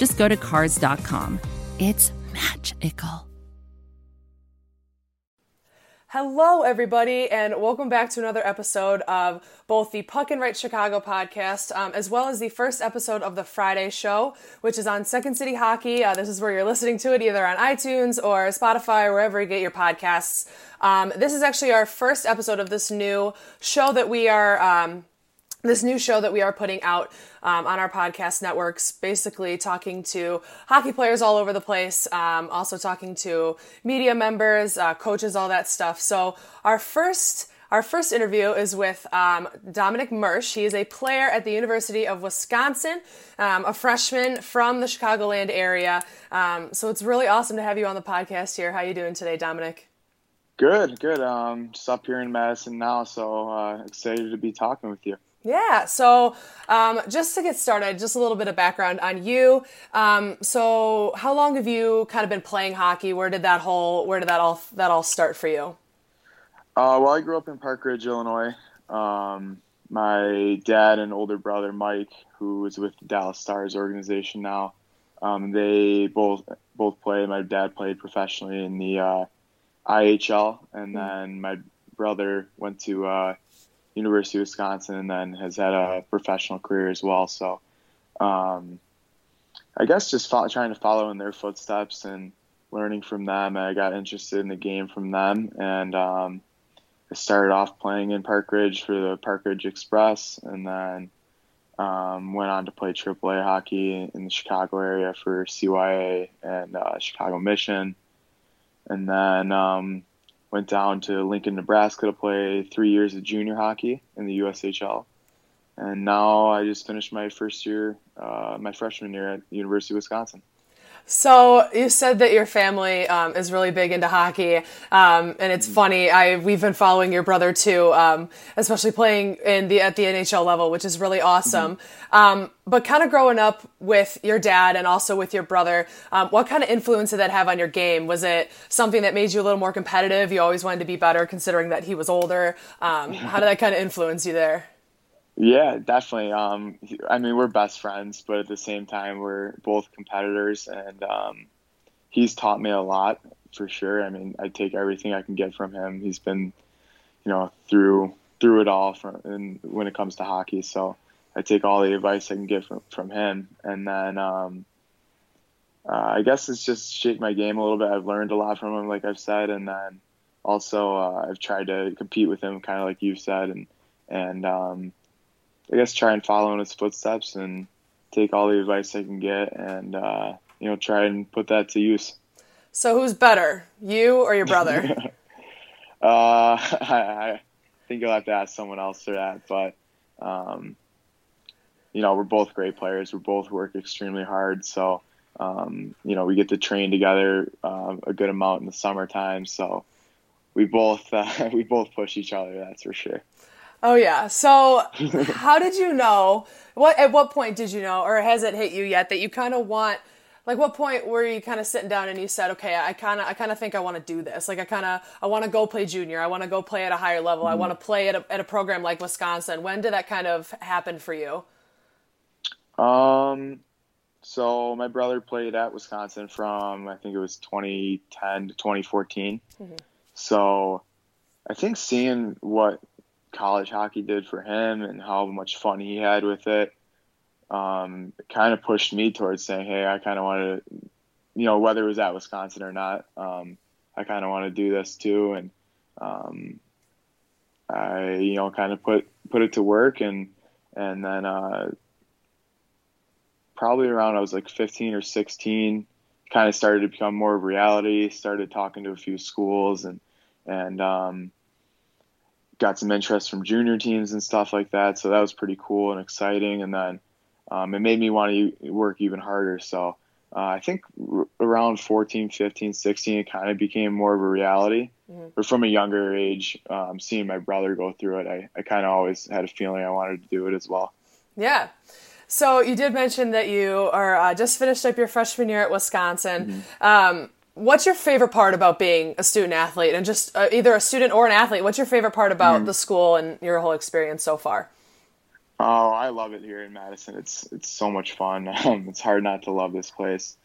just go to Cars.com. It's magical. Hello, everybody, and welcome back to another episode of both the Puck and Right Chicago podcast, um, as well as the first episode of the Friday show, which is on Second City Hockey. Uh, this is where you're listening to it either on iTunes or Spotify or wherever you get your podcasts. Um, this is actually our first episode of this new show that we are. Um, this new show that we are putting out um, on our podcast networks, basically talking to hockey players all over the place, um, also talking to media members, uh, coaches, all that stuff. So our first our first interview is with um, Dominick Mersch. He is a player at the University of Wisconsin, um, a freshman from the Chicagoland area. Um, so it's really awesome to have you on the podcast here. How are you doing today, Dominick? Good, good. Um, just up here in Madison now, so uh, excited to be talking with you. Yeah. So, um, just to get started, just a little bit of background on you. Um, so, how long have you kind of been playing hockey? Where did that whole Where did that all that all start for you? Uh, well, I grew up in Park Ridge, Illinois. Um, my dad and older brother Mike, who is with the Dallas Stars organization now, um, they both both played. My dad played professionally in the uh, IHL, and hmm. then my brother went to uh, University of Wisconsin, and then has had a professional career as well. So, um, I guess just follow, trying to follow in their footsteps and learning from them. I got interested in the game from them, and um, I started off playing in Park Ridge for the Park Ridge Express, and then um, went on to play AAA hockey in the Chicago area for CYA and uh, Chicago Mission, and then um, went down to Lincoln, Nebraska to play three years of junior hockey in the USHL. And now I just finished my first year, uh, my freshman year at the University of Wisconsin. So you said that your family um, is really big into hockey, um, and it's funny. I we've been following your brother too, um, especially playing in the at the NHL level, which is really awesome. Mm-hmm. but kind of growing up with your dad and also with your brother, um, what kind of influence did that have on your game? Was it something that made you a little more competitive? You always wanted to be better, considering that he was older. Um, how did that kind of influence you there? Yeah, definitely. Um, I mean, we're best friends, but at the same time, we're both competitors, and um, he's taught me a lot for sure. I mean, I take everything I can get from him. He's been, you know, through through it all from and when it comes to hockey. So I take all the advice I can get from from him, and then um, uh, I guess it's just shaped my game a little bit. I've learned a lot from him, like I've said, and then also uh, I've tried to compete with him, kind of like you've said, and and um, I guess try and follow in his footsteps and take all the advice I can get and uh, you know try and put that to use. So who's better, you or your brother? uh, I, I, think you'll have to ask someone else for that, but um, you know we're both great players. We both work extremely hard, so um, you know we get to train together uh, a good amount in the summertime. So we both uh, we both push each other. That's for sure. Oh yeah. So how did you know? What at what point did you know or has it hit you yet that you kind of want like what point were you kind of sitting down and you said okay i kind of i kind of think i want to do this. Like i kind of i want to go play junior. I want to go play at a higher level. Mm-hmm. i want to play at a, at a program like wisconsin. When did that kind of happen for you? Um so my brother played at wisconsin from i think it was 2010 to 2014 mm-hmm. so i think seeing what college hockey did for him and how much fun he had with it um, kind of pushed me towards saying, hey, I kind of want to, you know, whether it was at Wisconsin or not, um, I kind of want to do this too. And um, I, you know, kind of put put it to work, and and then uh, probably around I was like 15 or 16, kind of started to become more of reality. Started talking to a few schools and and um, got some interest from junior teams and stuff like that. So that was pretty cool and exciting. And then um, it made me want to work even harder. So uh, I think r- around 14, 15, 16, it kind of became more of a reality. Mm-hmm. But from a younger age, um, seeing my brother go through it, I, I kind of always had a feeling I wanted to do it as well. Yeah. So you did mention that you are uh, just finished up your freshman year at Wisconsin. Mm-hmm. Um, what's your favorite part about being a student athlete and just uh, either a student or an athlete? What's your favorite part about mm-hmm. the school and your whole experience so far? Oh, I love it here in Madison. It's it's so much fun. Um, it's hard not to love this place.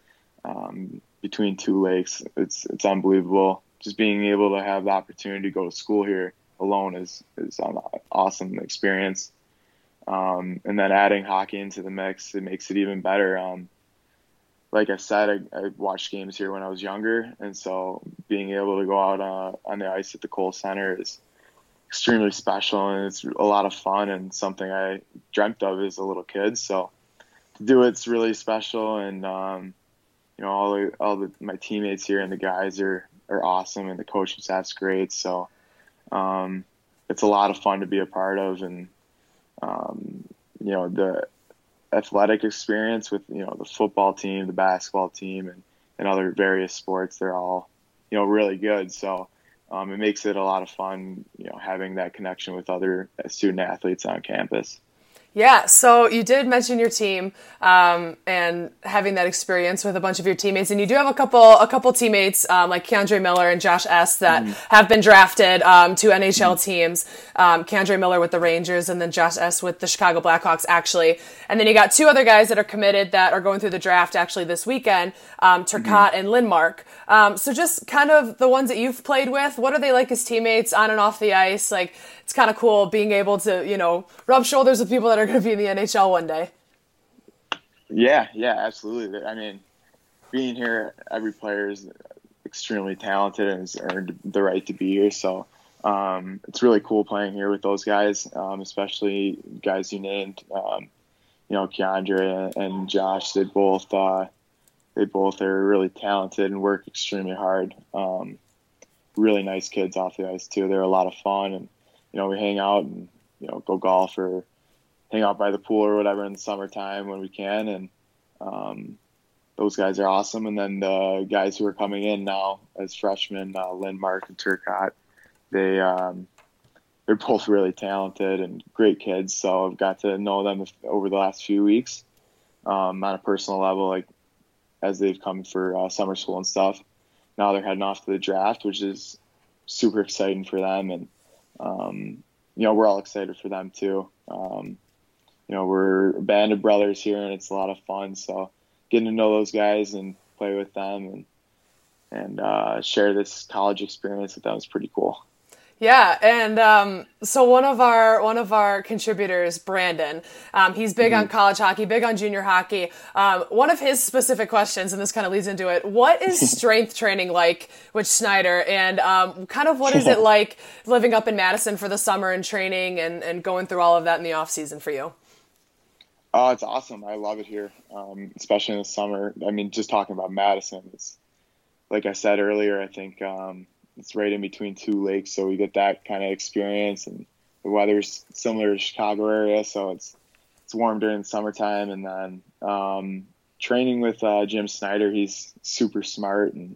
Um, between two lakes, it's it's unbelievable. Just being able to have the opportunity to go to school here alone is is an awesome experience. Um, and then adding hockey into the mix, it makes it even better. Um, like I said, I, I, watched games here when I was younger, and so being able to go out uh, on the ice at the Kohl Center is extremely special and it's a lot of fun and something I dreamt of as a little kid. So to do it's really special and um, you know all the, all the, my teammates here and the guys are are awesome and the coaching staff's great. So um, it's a lot of fun to be a part of and um, you know the athletic experience with you know the football team, the basketball team, and, and other various sports. They're all you know really good. So um, it makes it a lot of fun, you know, having that connection with other student athletes on campus. Yeah, so you did mention your team um, and having that experience with a bunch of your teammates, and you do have a couple a couple teammates um, like K'Andre Miller and Josh S that mm have been drafted um, to NHL mm teams. Um, K'Andre Miller with the Rangers, and then Josh S with the Chicago Blackhawks, actually. And then you got two other guys that are committed that are going through the draft actually this weekend, um, Turcotte mm and Lindmark. Um, so just kind of the ones that you've played with, what are they like as teammates on and off the ice? Like it's kind of cool being able to, you know, rub shoulders with people that are going to be in the NHL one day. Yeah, yeah, absolutely. I mean, being here, every player is extremely talented and has earned the right to be here. So um, it's really cool playing here with those guys, um, especially guys you named. Um, you know, K'Andre and Josh. They both uh, they both are really talented and work extremely hard. Um, really nice kids off the ice too. They're a lot of fun and you know, we hang out and, you know, go golf or hang out by the pool or whatever in the summertime when we can. And um, those guys are awesome. And then the guys who are coming in now as freshmen, uh, Lindmark and Turcotte, they, um, they're both really talented and great kids. So I've got to know them over the last few weeks um, on a personal level, like as they've come for uh, summer school and stuff. Now they're heading off to the draft, which is super exciting for them. And um, you know, we're all excited for them too. Um, you know, we're a band of brothers here, and it's a lot of fun. So getting to know those guys and play with them and and uh, share this college experience with them is pretty cool. Yeah, and um, so one of our one of our contributors, Brandon, um, he's big mm-hmm. on college hockey, big on junior hockey. Um, one of his specific questions, and this kind of leads into it: What is strength training like with Schneider, and um, kind of what is it like living up in Madison for the summer and training, and and going through all of that in the off season for you? Oh, it's awesome. I love it here, um, especially in the summer. I mean, just talking about Madison, it's like I said earlier. I think um, it's right in between two lakes, so we get that kind of experience. And the weather's similar to Chicago area, so it's it's warm during the summertime. And then um, training with uh, Jim Snyder, he's super smart, and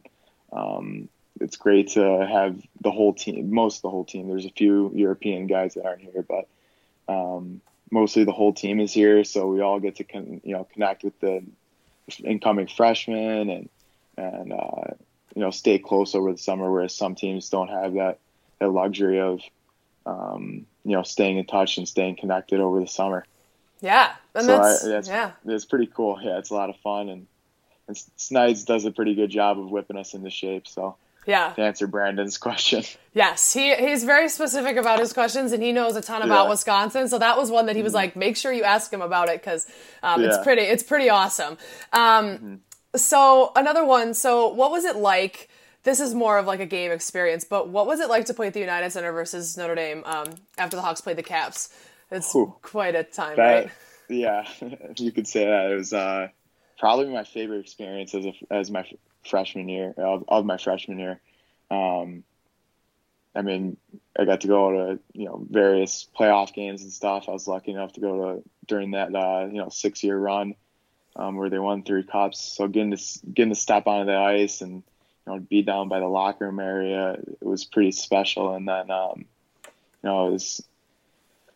um, it's great to have the whole team, most of the whole team. There's a few European guys that aren't here, but um, mostly the whole team is here, so we all get to con- you know connect with the incoming freshmen and and uh, you know stay close over the summer, whereas some teams don't have that that luxury of um, you know staying in touch and staying connected over the summer. Yeah, and so that's, I, that's yeah, it's pretty cool. Yeah, it's a lot of fun, and and Snides does a pretty good job of whipping us into shape. So yeah, to answer Brandon's question. Yes, he he's very specific about his questions, and he knows a ton about yeah. Wisconsin. So that was one that he was mm-hmm. like, make sure you ask him about it because um, yeah. it's pretty it's pretty awesome. Um, mm-hmm. So another one. So what was it like? This is more of like a game experience, but what was it like to play at the United Center versus Notre Dame um, after the Hawks played the Caps? It's Ooh, quite a time, that, right? Yeah, you could say that. It was uh, probably my favorite experience as a, as my freshman year of, of my freshman year. Um, I mean, I got to go to you know various playoff games and stuff. I was lucky enough to go to during that uh, you know six year run um, where they won three cups. So getting to getting to step onto the ice and you know be down by the locker room area, it was pretty special. And then um, you know I was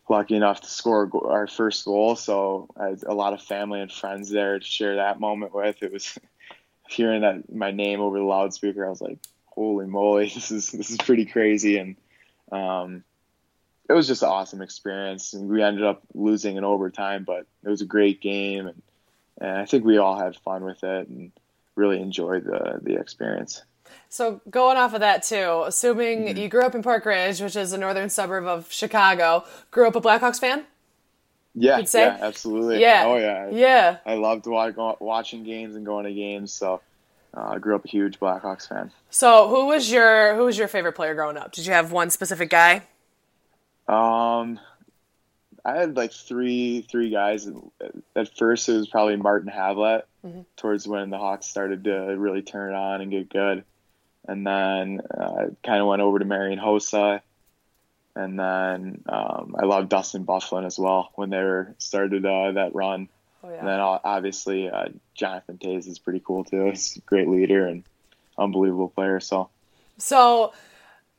lucky enough to score our first goal, so I had a lot of family and friends there to share that moment with. It was hearing that my name over the loudspeaker, I was like, "Holy moly, this is this is pretty crazy!" And um, it was just an awesome experience. And we ended up losing in overtime, but it was a great game, and, and I think we all had fun with it and really enjoyed the the experience. So going off of that too, assuming mm-hmm. you grew up in Park Ridge, which is a northern suburb of Chicago, grew up a Blackhawks fan. Yeah, yeah, absolutely. Yeah, oh yeah, yeah. I loved watching games and going to games. So uh, I grew up a huge Blackhawks fan. So who was your who was your favorite player growing up? Did you have one specific guy? Um, I had like three three guys. At first, it was probably Martin Havlat. Mm-hmm. Towards when the Hawks started to really turn on and get good, and then uh, kind of went over to Marian Hossa, and then um, I love Dustin Byfuglien as well when they were started uh, that run. Oh, yeah. And then obviously uh, Jonathan Toews is pretty cool too. He's a great leader and unbelievable player. So, so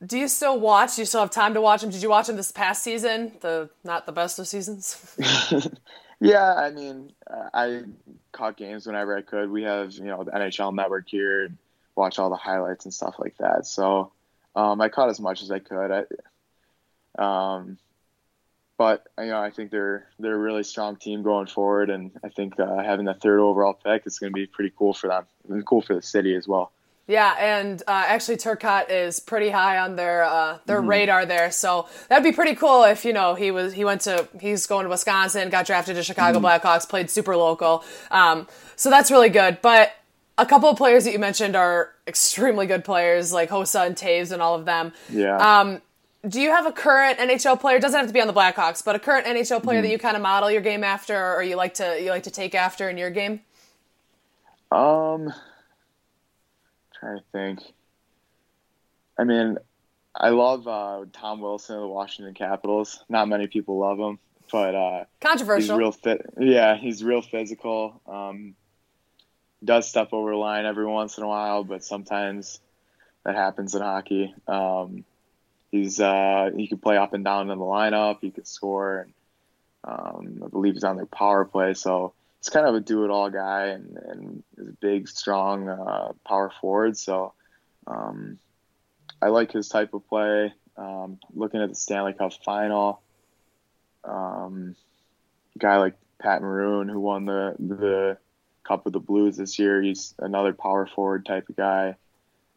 do you still watch? Do you still have time to watch them? Did you watch them this past season? The not the best of seasons. yeah, I mean, uh, I caught games whenever I could. We have you know the NHL Network here, and watch all the highlights and stuff like that. So um, I caught as much as I could. I, um, but you know, I think they're they're a really strong team going forward, and I think uh, having the third overall pick is going to be pretty cool for them and cool for the city as well. Yeah, and uh, actually Turcotte is pretty high on their uh, their mm-hmm. radar there, so that'd be pretty cool if you know he was he went to he's going to Wisconsin, got drafted to Chicago mm-hmm. Blackhawks, played super local, um, so that's really good. But a couple of players that you mentioned are extremely good players, like Hossa and Toews and all of them. Yeah. Um, do you have a current NHL player? Doesn't have to be on the Blackhawks, but a current NHL player mm. that you kind of model your game after, or you like to you like to take after in your game? Um, to think. I mean, I love uh, Tom Wilson of the Washington Capitals. Not many people love him, but uh, controversial. He's real fit. Yeah, he's real physical. Um, does step over the line every once in a while, but sometimes that happens in hockey. Um, he's uh, he can play up and down in the lineup. He can score, and um, I believe he's on their power play. So he's kind of a do-it-all guy, and, and is a big, strong uh, power forward. So um, I like his type of play. Um, looking at the Stanley Cup final, um, a guy like Pat Maroon, who won the the Cup with the Blues this year, he's another power forward type of guy.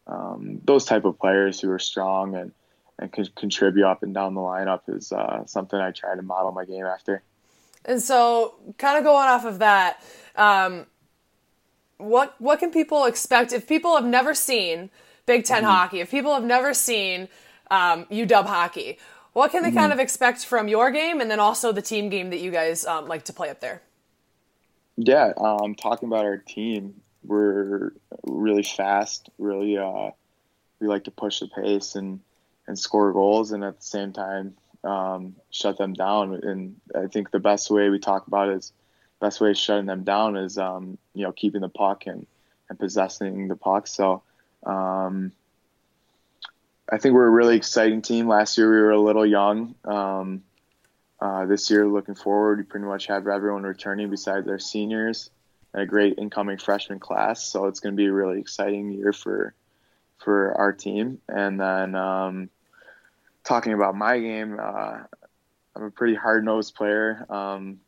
Um, those type of players who are strong and and can contribute up and down the lineup is uh, something I try to model my game after. And so, kind of going off of that, um, what what can people expect if people have never seen Big 10 mm-hmm. hockey? If people have never seen um, UW hockey, what can they mm-hmm. kind of expect from your game, and then also the team game that you guys um, like to play up there? Yeah, um, talking about our team, we're really fast. Really, uh, we like to push the pace and and score goals, and at the same time um, shut them down. And I think the best way we talk about is best way of shutting them down is um, you know keeping the puck and, and possessing the puck. So um, I think we're a really exciting team. Last year we were a little young. Um, uh, this year, looking forward, we pretty much have everyone returning besides our seniors and a great incoming freshman class. So it's going to be a really exciting year for for our team. And then um, talking about my game, uh, I'm a pretty hard nosed player. Um,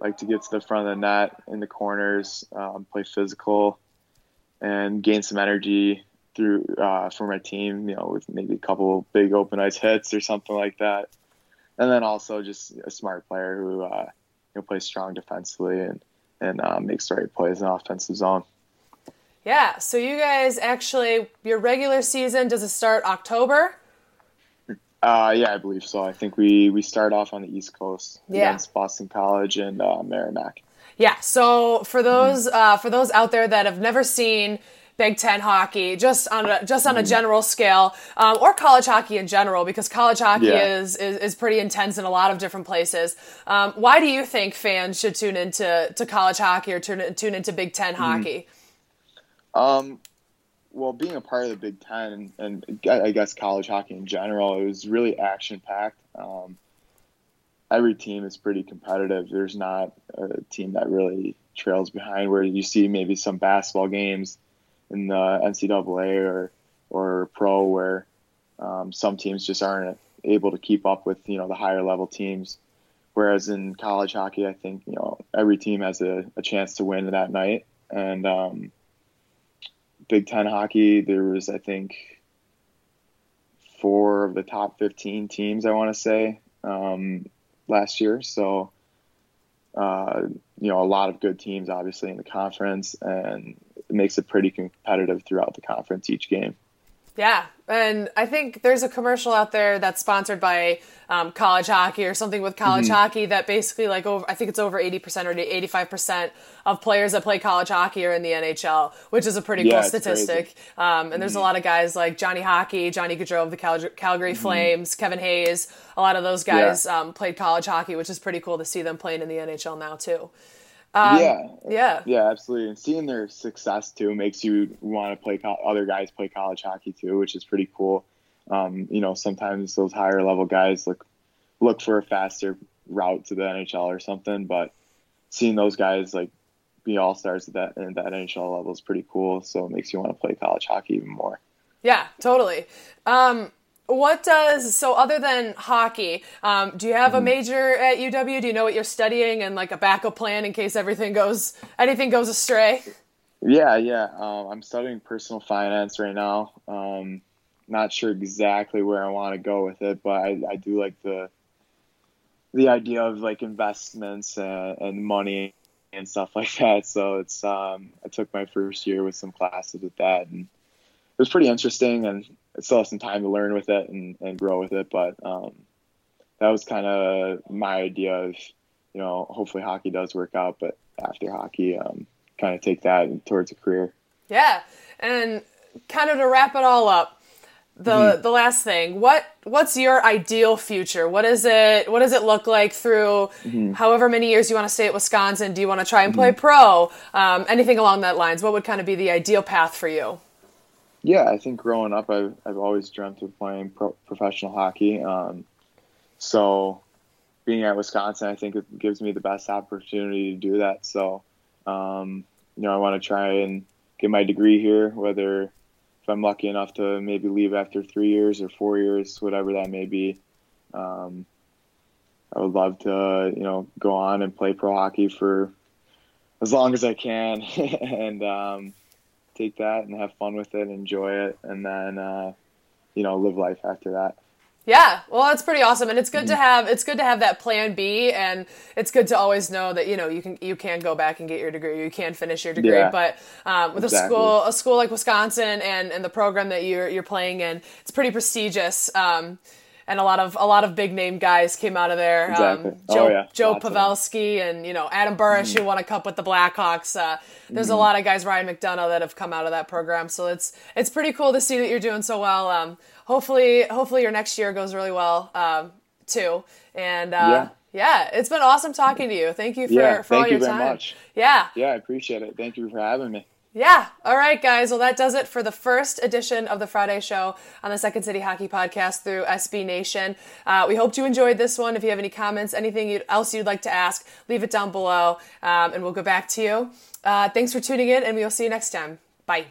like to get to the front of the net in the corners, um, play physical, and gain some energy through uh, for my team. You know, with maybe a couple big open ice hits or something like that. And then also just a smart player who uh, you know plays strong defensively and and uh, makes the right plays in offensive zone. Yeah. So you guys actually your regular season does it start October? Uh, yeah, I believe so. I think we we start off on the East Coast yeah. against Boston College and uh, Merrimack. Yeah. So for those mm-hmm. uh, for those out there that have never seen Big Ten hockey, just on a, just on a general scale, um, or college hockey in general, because college hockey Yeah. is, is is pretty intense in a lot of different places. Um, why do you think fans should tune into to college hockey or tune tune into Big Ten hockey? Um, well, being a part of the Big Ten and, I guess college hockey in general, it was really action packed. Um, every team is pretty competitive. There's not a team that really trails behind where you see maybe some basketball games in the NCAA or or pro where um, some teams just aren't able to keep up with you know the higher level teams. Whereas in college hockey, I think you know every team has a, a chance to win that night. And um, Big Ten hockey, there was I think four of the top 15 teams I want to say um, last year. So uh, you know a lot of good teams obviously in the conference, and it makes it pretty competitive throughout the conference each game. Yeah, and I think there's a commercial out there that's sponsored by um, college hockey or something with college Mm-hmm. hockey that basically like over I think it's over 80% or 85% of players that play college hockey are in the NHL, which is a pretty Yeah, cool statistic. Um, and there's a lot of guys like Johnny Hockey, Johnny Gaudreau of the Cal- Calgary Flames, Kevin Hayes. A lot of those guys Mm-hmm. Yeah. um, played college hockey, which is pretty cool to see them playing in the NHL now too. Yeah, Yeah. Yeah, absolutely. And seeing their success too makes you want to play co- other guys play college hockey too, which is pretty cool. Um, you know, sometimes those higher level guys look look for a faster route to the NHL or something, but seeing those guys like be all stars at that at that NHL level is pretty cool. So it makes you want to play college hockey even more. Yeah, totally. Um, what does so other than hockey? Um, do you have a Mm-hmm. major at UW? Do you know what you're studying and like a backup plan in case everything goes anything goes astray? Yeah, yeah. Um, I'm studying personal finance right now. Um, not sure exactly where I want to go with it, but I, I do like the the idea of like investments and, and money and stuff like that. So it's um, I took my first year with some classes with that, and it was pretty interesting. And I still have some time to learn with it and, and grow with it, but um, that was kind of my idea of you know hopefully hockey does work out, but after hockey, um, kind of take that towards a career. Yeah, and kind of to wrap it all up, the Mm-hmm. the last thing what what's your ideal future? What is it? What does it look like through Mm-hmm. however many years you want to stay at Wisconsin? Do you want to try and play pro? Um, anything along that lines? What would kind of be the ideal path for you? Yeah, I think growing up, I've, I've always dreamt of playing pro- professional hockey. Um, so being at Wisconsin, I think it gives me the best opportunity to do that. So, um, you know, I want to try and get my degree here, whether if I'm lucky enough to maybe leave after three years or four years, whatever that may be. Um, I would love to, you know, go on and play pro hockey for as long as I can, and um, take that and have fun with it, enjoy it, and then uh, you know live life after that. Yeah, well, that's pretty awesome, and it's good Mm-hmm. to have. It's good to have that plan B, and it's good to always know that you know you can you can go back and get your degree, you can finish your degree. Yeah, but um, with exactly. a school a school like Wisconsin and and the program that you're you're playing in, it's pretty prestigious. Um, and a lot of a lot of big name guys came out of there. Exactly. Um, Oh, Joe yeah. Joe Lots of them. Mm-hmm. Pavelski and you know Adam Burish who won a cup with the Blackhawks. Uh, there's a lot of guys Ryan McDonagh that have come out of that program. So it's it's pretty cool to see that you're doing so well. Um, hopefully hopefully your next year goes really well um, too. And uh, yeah. it's been awesome talking to you. Thank you for, Yeah, for all thank you your very time. much. Yeah. Yeah, I appreciate it. Thank you for having me. Yeah. All right, guys. Well, that does it for the first edition of the Friday Show on the Second City Hockey Podcast through SB Nation. Uh, we hope you enjoyed this one. If you have any comments, anything else you'd like to ask, leave it down below, um, and we'll go back to you. Uh, thanks for tuning in, and we will see you next time. Bye.